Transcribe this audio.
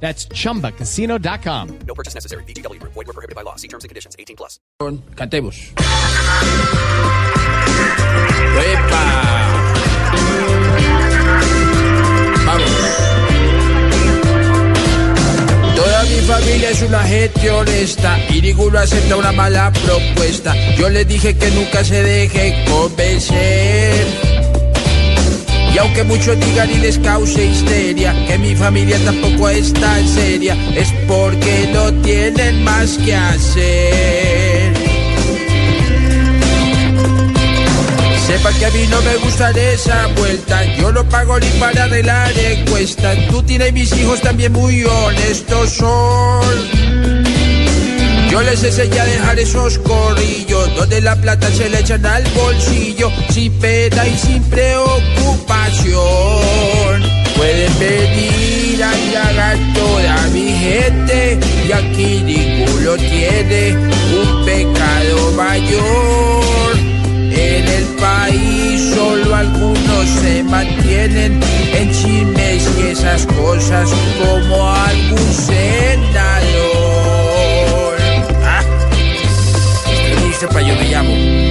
That's chumbacasino.com. No purchase necessary. BGW. Void were prohibited by law. See terms and conditions. 18 plus. Cantemos. ¡Epa! Vamos. Toda mi familia es una gente honesta y ninguno acepta una mala propuesta. Yo les dije que nunca se deje convencer. Y aunque muchos digan y les cause histeria que mi familia tampoco es tan seria, es porque no tienen más que hacer. Sepa que a mí no me gusta de esa vuelta, yo no pago ni para arreglar encuestas. Tú tienes mis hijos también muy honestos son. Yo les enseñé a dejar esos corrillos donde la plata se le echan al bolsillo sin pena y sin preocupación. Pueden venir a indagar toda mi gente y aquí ninguno tiene un pecado mayor. En el país solo algunos se mantienen en chismes y esas cosas como algún senador. Ah, este dice pa' yo me llamo.